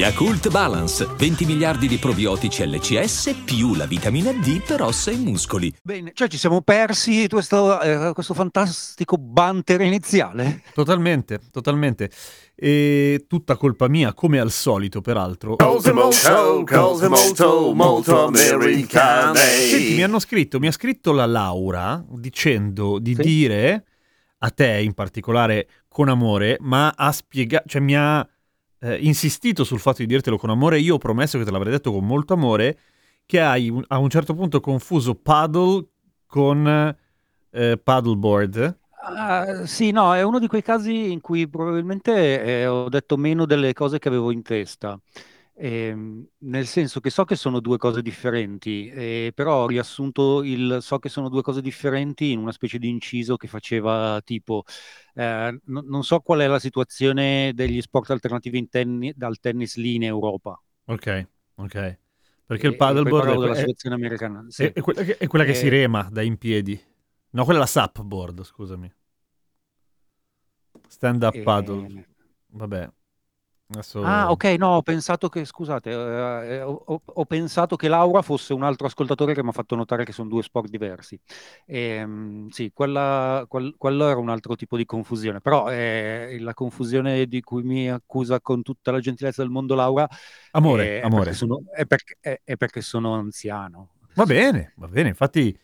Yakult Balance, 20 miliardi di probiotici LCS più la vitamina D per ossa e muscoli. Bene, cioè ci siamo persi questo, eh, questo fantastico banter iniziale. Totalmente, totalmente. E tutta colpa mia, come al solito, peraltro. Cose molto, cose molto, molto americane. Senti, mi hanno scritto, mi ha scritto la Laura dicendo di Sì. dire a te in particolare con amore, ma ha spiegato, cioè mi ha eh, insistito sul fatto di dirtelo con amore. Io ho promesso che te l'avrei detto con molto amore, che hai un- a un certo punto confuso paddle con eh, paddleboard. Ah, sì, no, è uno di quei casi in cui probabilmente eh, ho detto meno delle cose che avevo in testa. Ehm, nel senso che so che sono due cose differenti, eh, però ho riassunto il so che sono due cose differenti in una specie di inciso che faceva tipo, eh, no- non so qual è la situazione degli sport alternativi in tenni- dal tennis lì in Europa. Ok, ok. Perché il paddleboard è, della situazione americana. Sì. è- è quella che, è quella che si Eh, rema da in piedi. No, quella è la supboard, scusami. Stand up eh, paddle. Vabbè. Adesso... Ah, ok, no, ho pensato che, scusate, eh, eh, ho, ho- ho pensato che Laura fosse un altro ascoltatore che mi ha fatto notare che sono due sport diversi. Ehm, sì, quella, quel- quello era un altro tipo di confusione, però eh, la confusione di cui mi accusa con tutta la gentilezza del mondo Laura Amore, è, amore. perché sono, è perché, è- è perché sono anziano. Va bene, va bene, infatti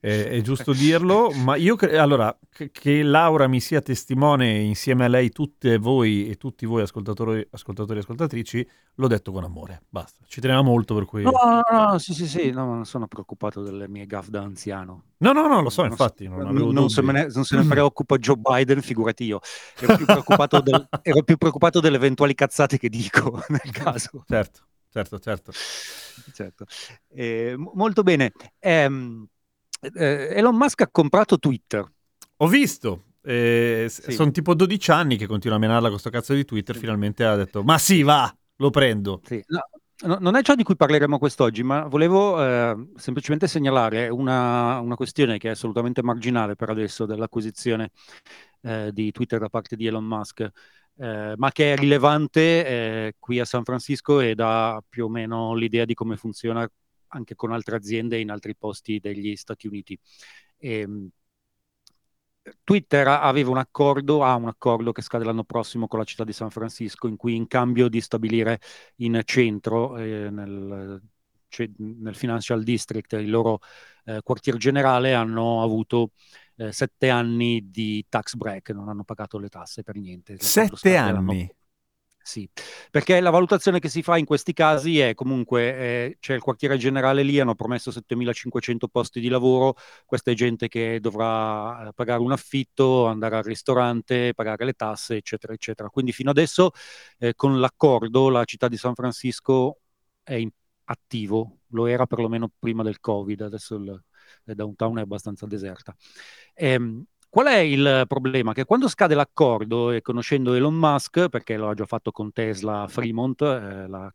è, è giusto dirlo, ma io cre- allora che, Laura mi sia testimone insieme a lei, tutte voi e tutti voi ascoltatori, ascoltatori e ascoltatrici, l'ho detto con amore, basta. Ci teneva molto per cui... No, no, no, sì, sì, sì, no, non sono preoccupato delle mie gaffe da anziano. No, no, no, lo so, Non, infatti, non avevo non se, ne, non se ne preoccupa Joe Biden, figurati io. Ero più preoccupato, del- ero più preoccupato delle eventuali cazzate che dico nel caso. Certo, certo, certo. Certo. Eh, mo- molto bene. Ehm, eh, Elon Musk ha comprato Twitter. Ho visto, eh, Sì. sono tipo 12 anni che continua a menarla con sto cazzo di Twitter, finalmente ha detto, ma sì, va, lo prendo. Sì, no, no- non è ciò di cui parleremo quest'oggi, ma volevo eh, semplicemente segnalare una, una questione che è assolutamente marginale per adesso dell'acquisizione eh, di Twitter da parte di Elon Musk, eh, ma che è rilevante eh, qui a San Francisco e dà più o meno l'idea di come funziona anche con altre aziende in altri posti degli Stati Uniti. Ehm, Twitter aveva un accordo, ha un accordo che scade l'anno prossimo con la città di San Francisco, in cui in cambio di stabilire in centro, eh, nel, ce- nel Financial District, il loro eh, quartier generale, hanno avuto eh, sette anni di tax break, non hanno pagato le tasse per niente. Sette anni. Sì, perché la valutazione che si fa in questi casi è comunque eh, c'è il quartiere generale lì, hanno promesso 7500 posti di lavoro, questa è gente che dovrà eh, pagare un affitto, andare al ristorante, pagare le tasse, eccetera, eccetera. Quindi fino adesso eh, con l'accordo la città di San Francisco è in- attivo, lo era perlomeno prima del Covid, adesso il, il downtown è abbastanza deserta. Ehm, Qual è il problema? Che quando scade l'accordo, e conoscendo Elon Musk, perché lo ha già fatto con Tesla Fremont, eh, la,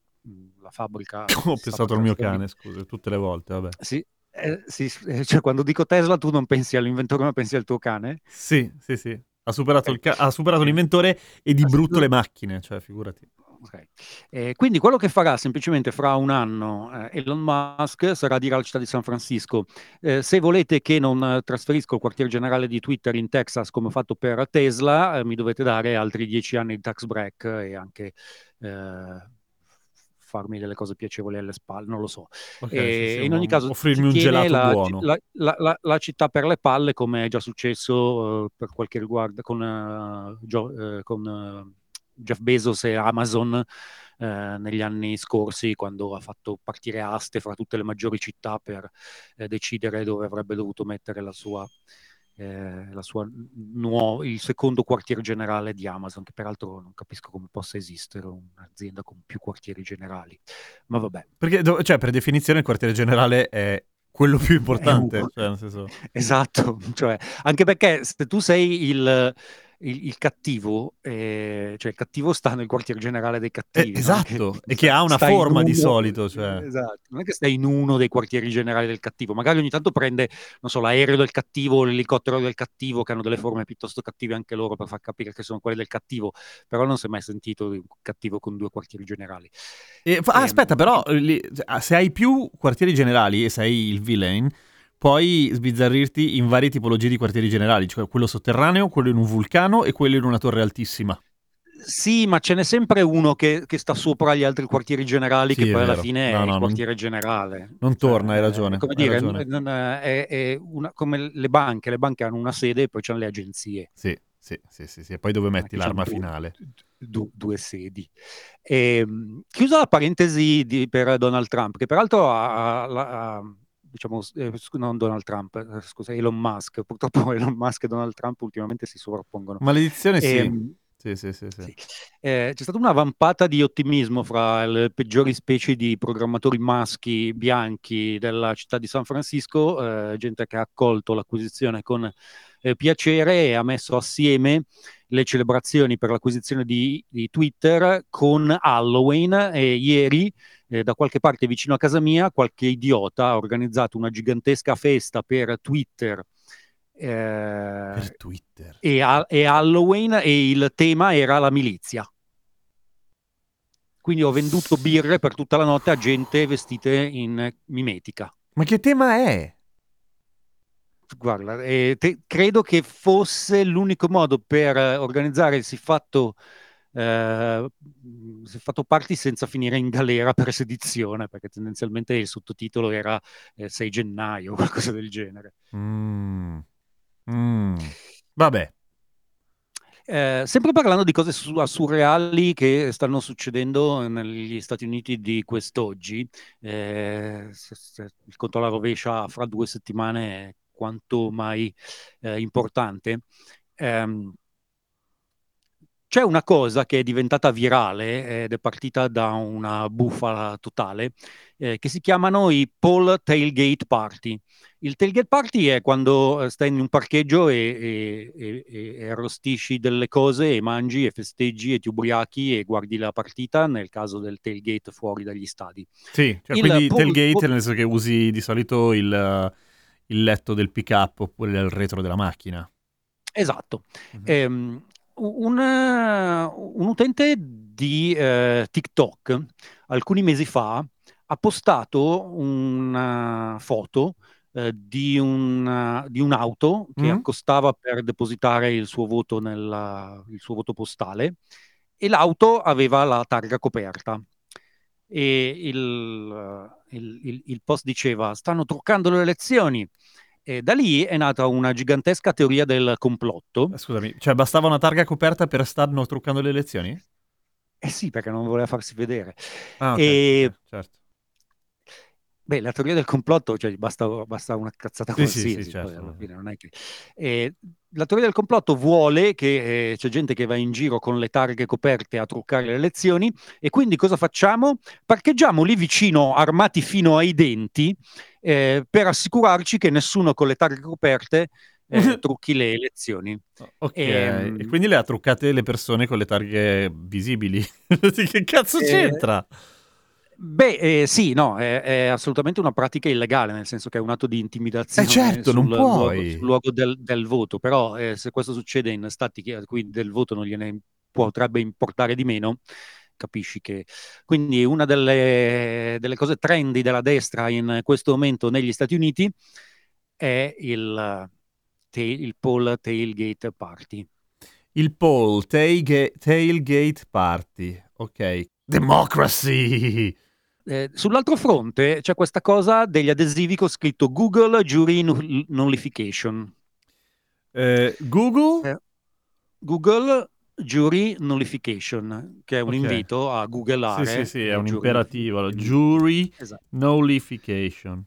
la fabbrica... Ho pensato al mio cane, scusa, tutte le volte, vabbè. Sì, eh, sì, eh, cioè quando dico Tesla tu non pensi all'inventore ma pensi al tuo cane? Sì, sì, sì. Ha superato, ca- ha superato l'inventore e di Ha brutto le macchine, cioè figurati. Ok. Eh, quindi quello che farà semplicemente fra un anno eh, Elon Musk sarà dire alla città di San Francisco eh, se volete che non eh, trasferisco il quartier generale di Twitter in Texas come ho fatto per Tesla, eh, mi dovete dare altri dieci anni di tax break e anche eh, farmi delle cose piacevoli alle spalle, non lo so. Ok, E sì, sì, in ogni caso offrirmi un gelato la, buono. la- la- la- città per le palle come è già successo eh, per quel che riguarda con, eh, Gio- eh, con, eh, Jeff Bezos e Amazon eh, negli anni scorsi quando ha fatto partire aste fra tutte le maggiori città per eh, decidere dove avrebbe dovuto mettere la sua, eh, la sua nuo- il secondo quartier generale di Amazon, che peraltro non capisco come possa esistere un'azienda con più quartieri generali. Ma vabbè. Perché, do- cioè, per definizione, il quartiere generale è quello più importante. Cioè, senso... Esatto, cioè, anche perché se tu sei il, il, il cattivo, eh, cioè il cattivo sta nel quartier generale dei Eh, cattivi, no? esatto, Che e che ha una forma di uno- solito, cioè. Esatto, non è che stai in uno dei quartieri generali del cattivo, magari ogni tanto prende, non so, l'aereo del cattivo, l'elicottero del cattivo, che hanno delle forme piuttosto cattive anche loro per far capire che sono quelle del cattivo, però non si è mai sentito di un cattivo con due quartieri generali. E ah, Ehm, aspetta, però, li- se hai più quartieri generali e sei il villain, puoi sbizzarrirti in varie tipologie di quartieri generali, cioè quello sotterraneo, quello in un vulcano e quello in una torre altissima. Sì, ma ce n'è sempre uno che, che sta sopra gli altri quartieri generali, Sì, che poi alla fine No, è no, il non- quartiere generale. non torna, hai eh, ragione, Come hai dire, ragione. non- è, è una- come le banche, le banche hanno una sede e poi c'hanno le agenzie. Sì, sì, sì, sì, sì. E poi dove metti Che l'arma c'hanno due- finale? du- due sedi. Ehm, chiusa la parentesi di- per Donald Trump, che peraltro ha, ha- ha- diciamo, eh, non Donald Trump, eh, scusa, Elon Musk. Purtroppo Elon Musk e Donald Trump ultimamente si sovrappongono. Maledizione sì. Ehm, Sì, sì, sì, sì. sì. Eh, c'è stata una vampata di ottimismo fra le peggiori specie di programmatori maschi bianchi della città di San Francisco, eh, gente che ha accolto l'acquisizione con eh, piacere e ha messo assieme le celebrazioni per l'acquisizione di, di Twitter con Halloween e ieri eh, da qualche parte vicino a casa mia qualche idiota ha organizzato una gigantesca festa per Twitter eh, Per Twitter. e, a- e Halloween e il tema era la milizia. Quindi ho venduto birre per tutta la notte a gente vestite in mimetica. Ma che tema è? Guarda, eh, te- credo che fosse l'unico modo per eh, organizzare il siffatto, eh, siffatto party senza finire in galera per sedizione, perché tendenzialmente il sottotitolo era eh, 6 gennaio o qualcosa del genere. Mm. Mm. Vabbè. Eh, sempre parlando di cose su- surreali che stanno succedendo negli Stati Uniti di quest'oggi, eh, se- se il conto alla rovescia fra due settimane quanto mai eh, importante. Ehm, c'è una cosa che è diventata virale ed è partita da una bufala totale, eh, che si chiamano i Paul Tailgate Party. Il tailgate party è quando eh, stai in un parcheggio e, e- e- e- arrostisci delle cose e mangi e festeggi e ti ubriachi e guardi la partita, nel caso del tailgate fuori dagli stadi. Sì, cioè, Il quindi pol- tailgate pol- nel senso che usi di solito il, il letto del pick-up oppure il retro della macchina. Esatto. Mhm. Ehm, un, eh, un utente di eh, TikTok alcuni mesi fa ha postato una foto eh, di, un, di un'auto che Mm. accostava per depositare il suo voto, nella- il suo voto postale e l'auto aveva la targa coperta. E il, il- il- post diceva: Stanno truccando le elezioni. E da lì è nata una gigantesca teoria del complotto. Eh, Scusami, cioè bastava una targa coperta per stanno truccando le elezioni? Eh sì, perché non voleva farsi vedere. Ah, ok, E- certo. Beh, la teoria del complotto, cioè basta, basta una cazzata Sì, qualsiasi, sì, certo. alla fine non è che... Eh, la teoria del complotto vuole che eh, c'è gente che va in giro con le targhe coperte a truccare le elezioni e quindi cosa facciamo? Parcheggiamo lì vicino, armati fino ai denti, eh, per assicurarci che nessuno con le targhe coperte eh, trucchi le elezioni. Ok, Ehm, e quindi le ha truccate le persone con le targhe visibili. che cazzo Eh, c'entra? Beh, eh, sì, no, è, è assolutamente una pratica illegale, nel senso che è un atto di intimidazione Eh, certo, non sul luogo, sul luogo del, del voto, però eh, se questo succede in stati che- a cui del voto non gliene potrebbe importare di meno, capisci che... Quindi una delle, delle cose trendy della destra in questo momento negli Stati Uniti è il, il Paul Tailgate Party. Il poll, tailga- tailgate party. Ok. Democracy! Eh, sull'altro fronte c'è questa cosa degli adesivi con scritto Google Jury Null- Nullification. Eh, Google? Eh, Google Jury Nullification, che è un Ok. invito a sì, googlare. sì, sì, è il un jury imperativo. Jury Esatto. nullification.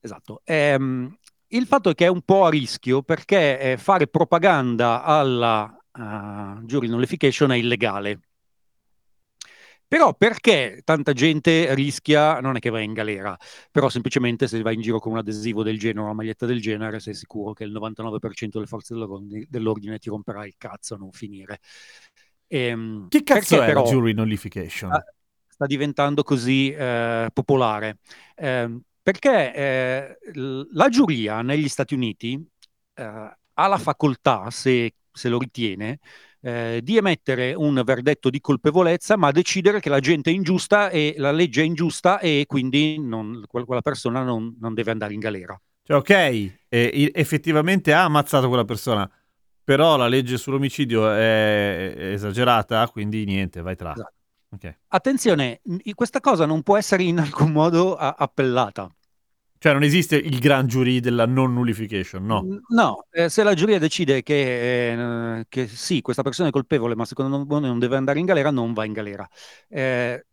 esatto. Ehm, il fatto è che è un po' a rischio perché eh, fare propaganda alla uh, Jury Nullification è illegale. Però perché tanta gente rischia, non è che va in galera, però semplicemente se vai in giro con un adesivo del genere, una maglietta del genere, sei sicuro che il 99% delle forze dell'ordine, dell'ordine ti romperà il cazzo a non finire. Ehm, Che cazzo è però- la jury nullification? Ah, sta diventando così eh, popolare. Ehm, perché eh, la giuria negli Stati Uniti eh, ha la facoltà, se, se lo ritiene, eh, di emettere un verdetto di colpevolezza, ma decidere che la gente è ingiusta e la legge è ingiusta e quindi non- quel- quella persona non, non deve andare in galera. Cioè, ok, eh, effettivamente ha ammazzato quella persona, però la legge sull'omicidio è, esagerata, quindi niente, vai tra. Esatto. Ok. Attenzione, questa cosa non può essere in alcun modo a- appellata. Cioè, non esiste il gran jury della non nullification, no. No, eh, se la giuria decide che, eh, che sì, questa persona è colpevole, ma secondo me non deve andare in galera, non va in galera. Eh,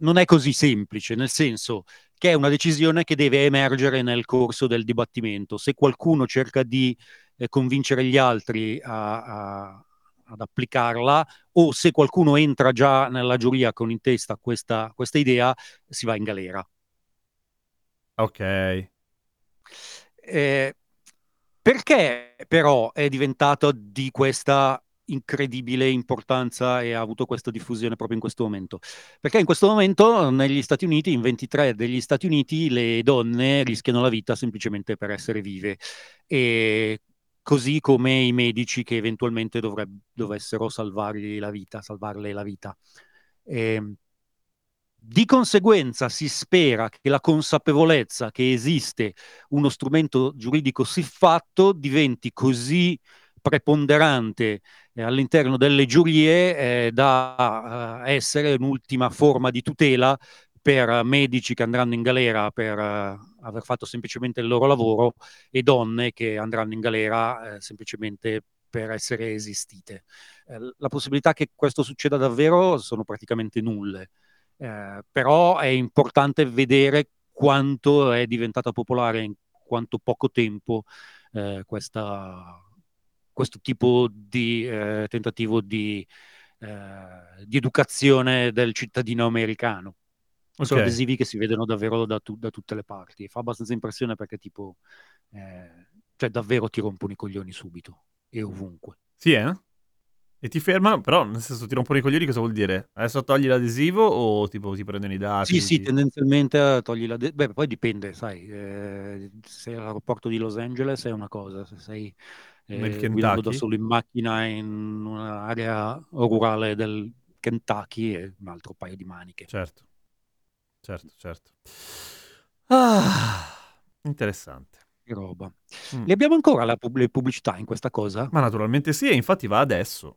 non è così semplice, nel senso che è una decisione che deve emergere nel corso del dibattimento. Se qualcuno cerca di eh, convincere gli altri a- a- ad applicarla, o se qualcuno entra già nella giuria con in testa questa, questa idea, si va in galera. Ok. Eh, perché però è diventato di questa incredibile importanza e ha avuto questa diffusione proprio in questo momento? Perché in questo momento negli Stati Uniti, in 23 degli Stati Uniti, le donne rischiano la vita semplicemente per essere vive. E così come i medici che eventualmente dovreb- dovessero salvargli la vita, salvarle la vita. Ehm, di conseguenza si spera che la consapevolezza che esiste uno strumento giuridico siffatto diventi così preponderante eh, all'interno delle giurie eh, da eh, essere un'ultima forma di tutela per medici che andranno in galera per eh, aver fatto semplicemente il loro lavoro e donne che andranno in galera eh, semplicemente per essere esistite. Eh, la possibilità che questo succeda davvero sono praticamente nulle. Eh, però è importante vedere quanto è diventata popolare in quanto poco tempo eh, questa, questo tipo di eh, tentativo di, eh, di educazione del cittadino americano. Sono Ok. adesivi che si vedono davvero da, tu- da tutte le parti. Fa abbastanza impressione perché tipo, eh, cioè davvero ti rompono i coglioni subito e ovunque. Sì, eh? E ti fermano, però nel senso ti rompono i coglioni cosa vuol dire? Adesso togli l'adesivo o tipo ti prendono i dati? Sì, sì, tendenzialmente eh, togli la... de- Beh, poi dipende, sai, eh, se sei all'aeroporto di Los Angeles è una cosa, se sei eh, guidando da solo in macchina in un'area rurale del Kentucky è un altro paio di maniche. Certo, certo, certo. Ah, interessante. Roba. Mm. Le abbiamo ancora la pub- le pubblicità in questa cosa? Ma naturalmente sì, e infatti va adesso.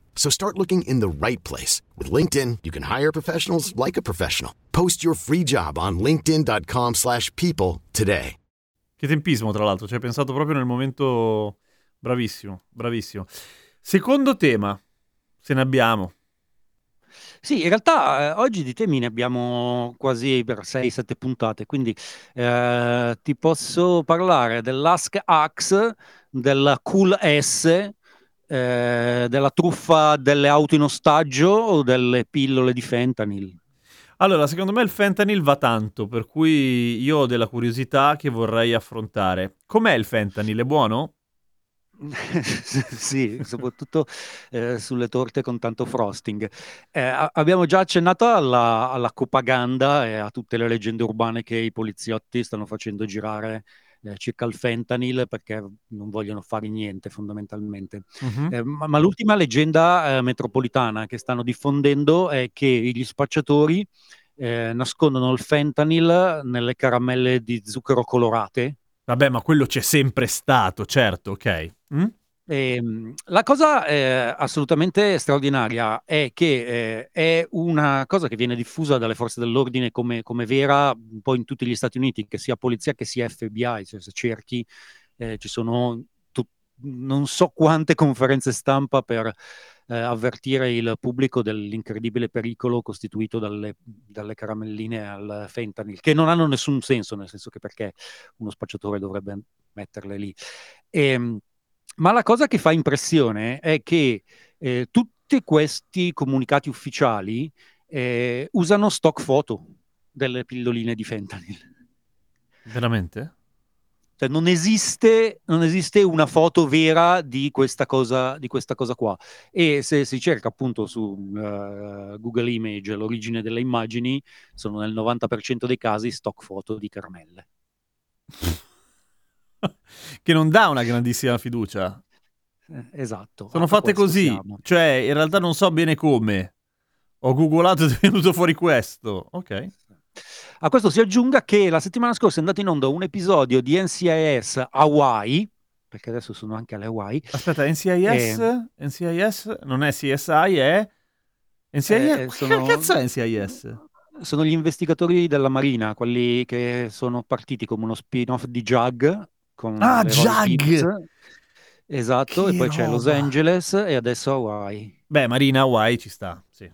So start looking in the right place. With LinkedIn, you can hire professionals like a professional. Post your free job on linkedin.com/people slash people today. Che tempismo, tra l'altro, ci hai pensato proprio nel momento... Bravissimo, bravissimo. Secondo tema, se ne abbiamo. Sì, in realtà eh, oggi di temi ne abbiamo quasi per 6-7 puntate, quindi eh, ti posso parlare dell'Ask Axe, della Cool S, eh, della truffa delle auto in ostaggio o delle pillole di fentanyl. Allora, secondo me il fentanyl va tanto, per cui io ho della curiosità che vorrei affrontare. Com'è il fentanyl? È buono? Sì, soprattutto eh, sulle torte con tanto frosting. Eh, a- abbiamo già accennato alla, alla propaganda e a tutte le leggende urbane che i poliziotti stanno facendo girare eh, circa il fentanyl perché non vogliono fare niente fondamentalmente. Mhm. Eh, ma, ma l'ultima leggenda eh, metropolitana che stanno diffondendo è che gli spacciatori eh, nascondono il fentanyl nelle caramelle di zucchero colorate Vabbè, ma quello c'è sempre stato, certo, ok. Mm? Ehm, la cosa eh, assolutamente straordinaria è che eh, è una cosa che viene diffusa dalle forze dell'ordine come, come vera un po' in tutti gli Stati Uniti, che sia polizia che sia FBI, cioè, se cerchi eh, ci sono tu- non so quante conferenze stampa per eh, avvertire il pubblico dell'incredibile pericolo costituito dalle, dalle caramelline al fentanyl, che non hanno nessun senso, nel senso che perché uno spacciatore dovrebbe metterle lì. Ehm, ma la cosa che fa impressione è che eh, tutti questi comunicati ufficiali eh, usano stock foto delle pilloline di fentanyl. Veramente? Cioè, non, esiste, non esiste una foto vera di questa cosa, di questa cosa qua. E se si cerca appunto su uh, Google Image l'origine delle immagini, sono nel 90% dei casi stock foto di caramelle. che non dà una grandissima fiducia. Eh, esatto. Sono fatte così, siamo. cioè in realtà non so bene come. Ho googolato ed è venuto fuori questo. Ok. A questo si aggiunga che la settimana scorsa è andato in onda un episodio di NCIS Hawaii, perché adesso sono anche alle Hawaii. Aspetta, NCIS? E... NCIS non è CSI, è... NCIS? Eh, sono... Che cazzo è NCIS? Sono gli investigatori della Marina, quelli che sono partiti come uno spin-off di JUG. Con ah, JUG! Esatto, che e poi roba. c'è Los Angeles e adesso Hawaii. Beh, Marina Hawaii ci sta, sì.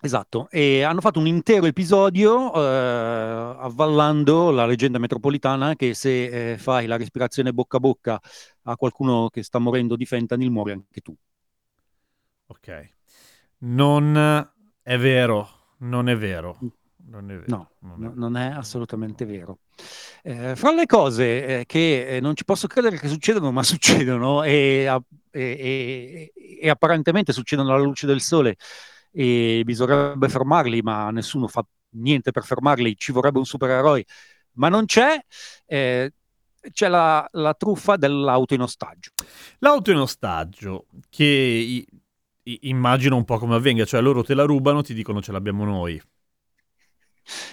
Esatto, e hanno fatto un intero episodio eh, avvallando la leggenda metropolitana che se eh, fai la respirazione bocca a bocca a qualcuno che sta morendo di fentanyl muori anche tu. Ok, non è vero, non è vero. Non è vero. No, non è, non è assolutamente vero. Eh, fra le cose eh, che eh, non ci posso credere che succedono, ma succedono e, e, e, e apparentemente succedono alla luce del sole e bisognerebbe fermarli, ma nessuno fa niente per fermarli, ci vorrebbe un supereroe, ma non c'è. Eh, c'è la, la, truffa dell'auto in ostaggio. L'auto in ostaggio, che i, i, immagino un po' come avvenga, cioè loro te la rubano, ti dicono ce l'abbiamo noi.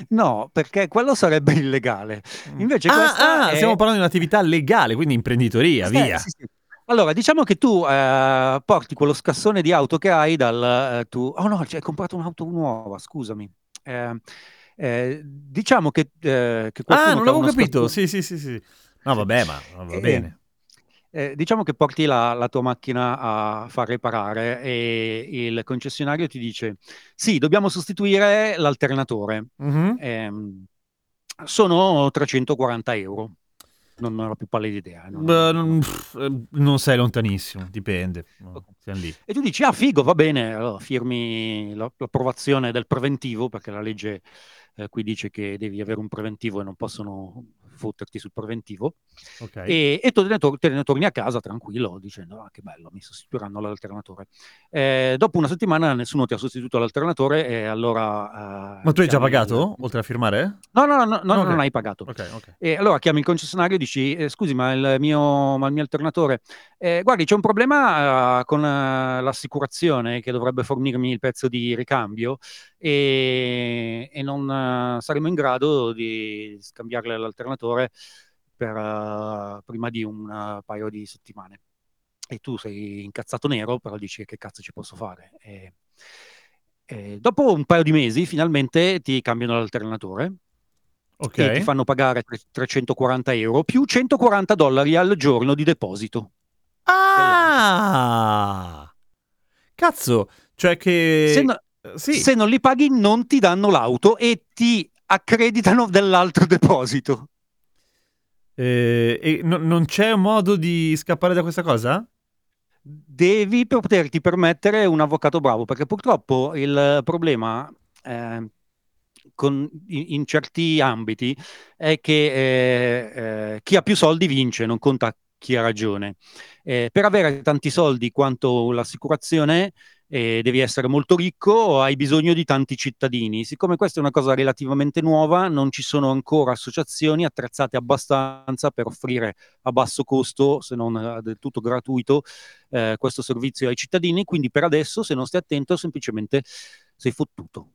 No, perché quello sarebbe illegale. Invece ah, ah è... stiamo parlando di un'attività legale, quindi imprenditoria, sì, via. Sì, sì. Allora, diciamo che tu eh, porti quello scassone di auto che hai dal... Eh, tu... Oh no, cioè, hai comprato un'auto nuova, scusami. Eh, eh diciamo che, eh, che Ah, non l'avevo capito, scassone... sì, sì, sì, sì. No, vabbè, ma va bene. Eh, diciamo che porti la, la, tua macchina a far riparare e il concessionario ti dice sì, dobbiamo sostituire l'alternatore. Mm-hmm. Eh, sono 340 euro non ho la più pallida idea. Non, Beh, non, eh, non, sei lontanissimo, dipende. Okay. E tu dici, ah figo, va bene, allora firmi l'approvazione del preventivo, perché la legge eh, qui dice che devi avere un preventivo e non possono fotterti sul preventivo. Okay. E, e te, ne tor- te, ne torni a casa tranquillo dicendo ah che bello, mi sostituiranno l'alternatore. Eh, dopo una settimana nessuno ti ha sostituito l'alternatore e allora... Eh, Ma tu hai già pagato il... oltre a firmare? No, no, no, no okay. non hai pagato. Okay, e allora chiami il concessionario e dici eh, scusi ma il mio, ma il mio alternatore... Eh, guardi c'è un problema uh, con uh, l'assicurazione che dovrebbe fornirmi il pezzo di ricambio e, e non saremo in grado di scambiarle l'alternatore per, uh, prima di un uh, paio di settimane. E tu sei incazzato nero, però dici che cazzo ci posso fare. E, e dopo un paio di mesi, finalmente ti cambiano l'alternatore. Okay. E ti fanno pagare 340 euro più 140 dollari al giorno di deposito. Ah! Cazzo, cioè che... Se, no, sì. se non li paghi non ti danno l'auto e ti accreditano dell'altro deposito. Eh, e no, non c'è un modo di scappare da questa cosa? Devi poterti permettere un avvocato bravo, perché purtroppo il problema eh, con, in, in, certi ambiti è che eh, eh, chi ha più soldi vince, non conta chi ha ragione. Eh, per avere tanti soldi quanto l'assicurazione eh, devi essere molto ricco hai bisogno di tanti cittadini. Siccome questa è una cosa relativamente nuova, non ci sono ancora associazioni attrezzate abbastanza per offrire a basso costo, se non eh, del tutto gratuito, eh, questo servizio ai cittadini. Quindi per adesso, se non stai attento, semplicemente sei fottuto.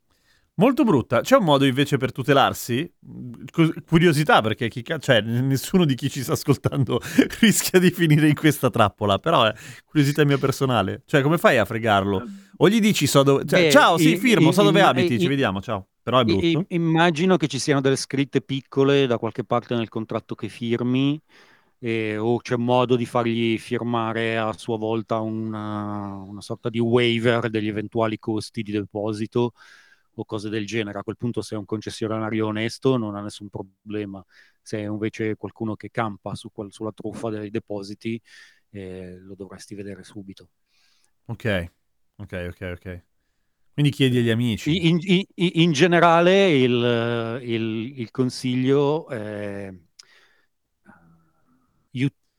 Molto brutta. C'è un modo invece per tutelarsi? Cu- Curiosità, perché chi cioè, nessuno di chi ci sta ascoltando rischia di finire in questa trappola, però è curiosità mia personale. Cioè, come fai a fregarlo? O gli dici so dove... cioè, Beh, ciao, sì, firmo, i- so dove i- abiti, i- ci vediamo, ciao. Però è brutto. Immagino che ci siano delle scritte piccole da qualche parte nel contratto che firmi, eh, o c'è modo di fargli firmare a sua volta una, una sorta di waiver degli eventuali costi di deposito o cose del genere. A quel punto, se è un concessionario onesto, non ha nessun problema. Se è invece qualcuno che campa su quel- sulla truffa dei depositi, eh, lo dovresti vedere subito. Ok, ok, ok, ok. Quindi chiedi agli amici. In, in- in- generale, il, il- il consiglio è You-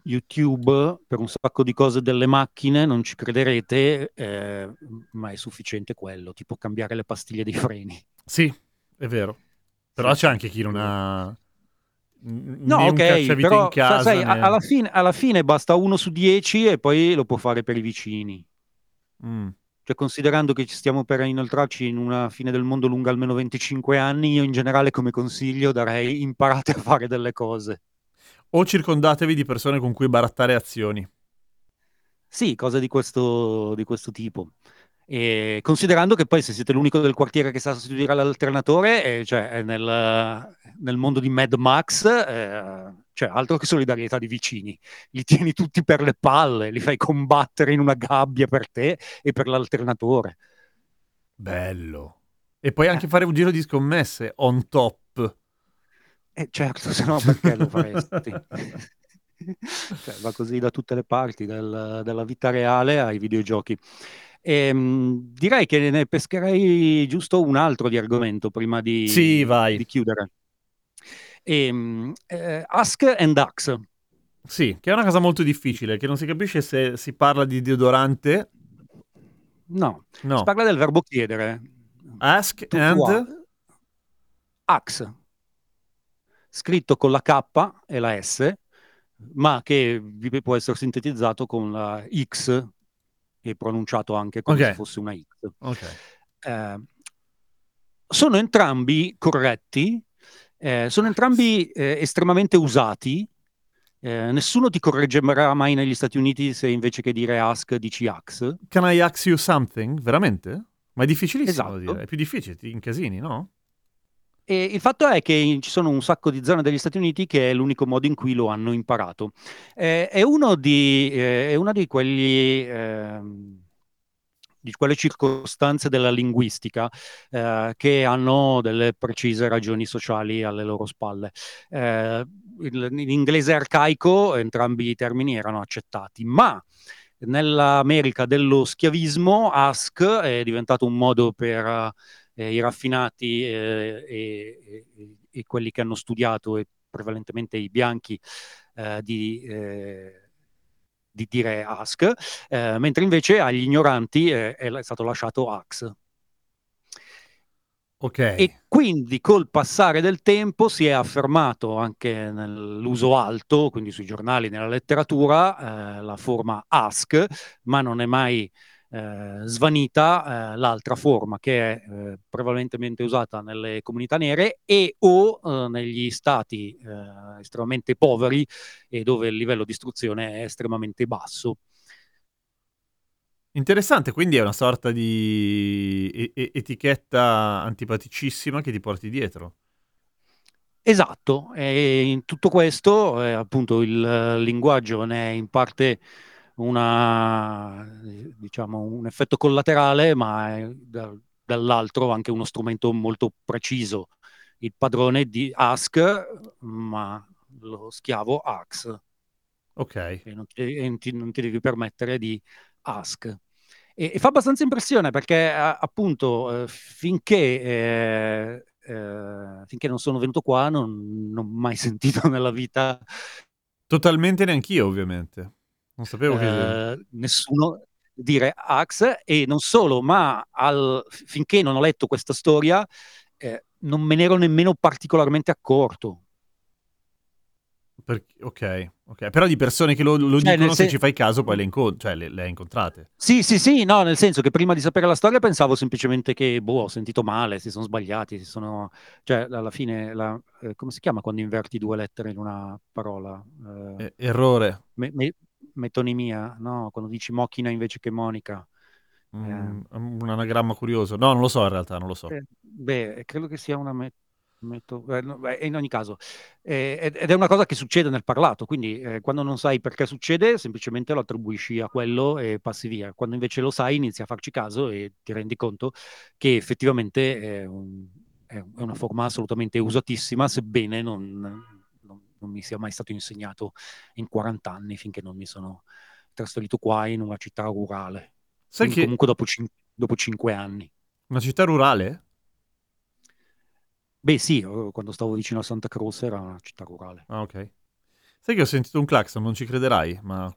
YouTube per un sacco di cose delle macchine, non ci crederete, eh, ma è sufficiente quello, tipo cambiare le pastiglie dei freni. Sì, è vero. Però c'è anche chi non ha... No, ok, però in casa, sai, né- alla, fine, alla fine basta uno su dieci e poi lo può fare per i vicini. Mm. Cioè, considerando che ci stiamo per inoltrarci in una fine del mondo lunga almeno 25 anni, io in generale come consiglio darei imparate a fare delle cose. O circondatevi di persone con cui barattare azioni. Sì, cose di questo, di questo tipo. E considerando che poi se siete l'unico del quartiere che sa sostituire l'alternatore, eh, cioè è nel, nel mondo di Mad Max, eh, cioè altro che solidarietà di vicini, li tieni tutti per le palle, li fai combattere in una gabbia per te e per l'alternatore. Bello. E poi anche fare un giro di scommesse on top. Eh certo, se no perché lo faresti? Cioè, va così da tutte le parti, dal- dalla vita reale ai videogiochi. Ehm, direi che ne pescherei giusto un altro di argomento prima di, Sì, vai. di chiudere. Ehm, eh, Ask and Ax. Sì, che è una cosa molto difficile, che non si capisce se si parla di deodorante. No, No. si parla del verbo chiedere. Ask Tutto and... a- Ax, scritto con la K e la S, ma che può essere sintetizzato con la X e pronunciato anche come Ok. se fosse una X. Ok. Eh, sono entrambi corretti, eh, sono entrambi eh, estremamente usati. Eh, nessuno ti correggerà mai negli Stati Uniti se invece che dire ask dici ax. Can I ask you something? Veramente? Ma è difficilissimo Esatto. dire. È più difficile, ti incasini, no? E il fatto è che ci sono un sacco di zone degli Stati Uniti che è l'unico modo in cui lo hanno imparato. Eh, è uno di, eh, è una di quegli, ehm, di quelle circostanze della linguistica eh, che hanno delle precise ragioni sociali alle loro spalle. Eh, in inglese arcaico entrambi i termini erano accettati, ma nell'America dello schiavismo ask è diventato un modo per eh, i raffinati eh, e, e- e quelli che hanno studiato, e prevalentemente i bianchi, eh, di, eh, di dire ask, eh, mentre invece agli ignoranti è, stato lasciato ax. Ok. E quindi col passare del tempo si è affermato anche nell'uso alto, quindi sui giornali, nella letteratura, eh, la forma ask, ma non è mai eh, svanita eh, l'altra forma che è eh, prevalentemente usata nelle comunità nere e o eh, negli stati eh, estremamente poveri e dove il livello di istruzione è estremamente basso. Interessante, quindi è una sorta di e- e- etichetta antipaticissima che ti porti dietro. Esatto, e in tutto questo, eh, appunto, il linguaggio ne è in parte una, diciamo, un effetto collaterale, ma è da- dall'altro anche uno strumento molto preciso. Il padrone di ask, ma lo schiavo ax, Ok. e non ti, e ti- non ti devi permettere di ask. E, e fa abbastanza impressione perché a- appunto eh, finché, eh, eh, finché non sono venuto qua non, non ho mai sentito nella vita Totalmente neanch'io, ovviamente. Non sapevo che... eh, nessuno dire ax e non solo, ma al- finché non ho letto questa storia eh, non me ne ero nemmeno particolarmente accorto. Per- ok, ok. Però di persone che lo, lo Cioè, dicono, se sen- ci fai caso, poi le, incont- cioè, le, le hai incontrate. Sì, sì, sì, no, nel senso che prima di sapere la storia pensavo semplicemente che, boh, ho sentito male, si sono sbagliati, si sono... Cioè, alla fine, la- eh, come si chiama quando inverti due lettere in una parola? Eh, errore. me- me- metonimia? No, quando dici Mochina invece che Monica. Mm, un anagramma curioso. No, non lo so in realtà, non lo so. Eh, beh, credo che sia una me- meto- eh, no, beh, in ogni caso, eh, ed è una cosa che succede nel parlato, quindi eh, quando non sai perché succede, semplicemente lo attribuisci a quello e passi via. Quando invece lo sai, inizi a farci caso e ti rendi conto che effettivamente è, un- è una forma assolutamente usatissima, sebbene non, non- mi sia mai stato insegnato in 40 anni finché non mi sono trasferito qua in una città rurale. Sai Quindi che comunque dopo, cin- dopo 5 anni. una città rurale? Beh, sì, quando stavo vicino a Santa Croce era una città rurale. Ah, ok. Sai che ho sentito un clacson, non ci crederai, ma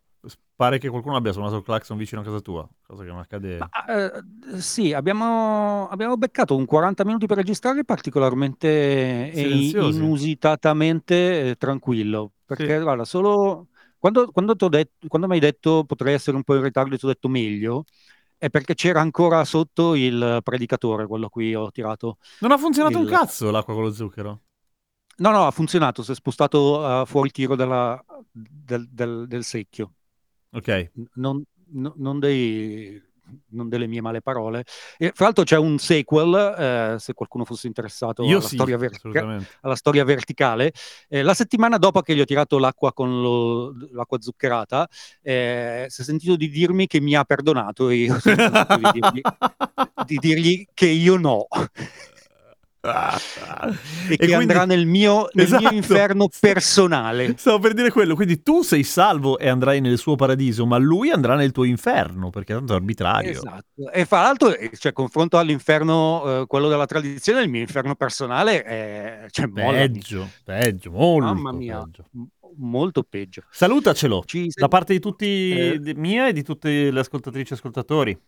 pare che qualcuno abbia suonato il clacson vicino a casa tua, cosa che non accade. Ma, eh, sì, abbiamo, abbiamo beccato un 40 minuti per registrare particolarmente e inusitatamente eh, tranquillo. Perché, Sì. guarda, solo quando, quando, detto- quando mi hai detto potrei essere un po' in ritardo e ti ho detto meglio, è perché c'era ancora sotto il predicatore, quello a cui ho tirato. Non ha funzionato un il- cazzo l'acqua con lo zucchero. No, no, ha funzionato, si è spostato eh, fuori tiro della- del, del- del secchio. Ok. Non, no- non dei- non delle mie male parole. E, fra l'altro c'è un sequel, eh, se qualcuno fosse interessato alla, sì, storia vertica- alla storia verticale. Eh, la settimana dopo che gli ho tirato l'acqua con lo- l'acqua zuccherata, eh, si è sentito di dirmi che mi ha perdonato e io sono di dirgli, di dirgli che io no. E, che quindi- andrà nel mio, nel mio Esatto. inferno personale. Stavo per dire quello, quindi tu sei salvo e andrai nel suo paradiso, ma lui andrà nel tuo inferno, perché tanto è arbitrario. Esatto. E fra l'altro, eh, cioè, confronto all'inferno, eh, quello della tradizione, il mio inferno personale è cioè. Peggio, peggio, molto Mamma mia, peggio. molto peggio. Salutacelo Ci da parte di tutti, Eh. mia e di tutte le ascoltatrici e ascoltatori.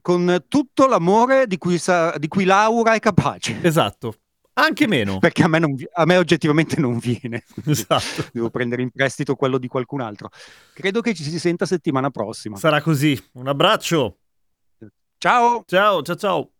Con tutto l'amore di cui, sa- di cui Laura è capace. Esatto, anche meno. Perché a me, non a me oggettivamente non viene. Esatto. Devo prendere in prestito quello di qualcun altro. Credo che ci si senta settimana prossima. Sarà così. Un abbraccio. Ciao! Ciao, ciao, ciao.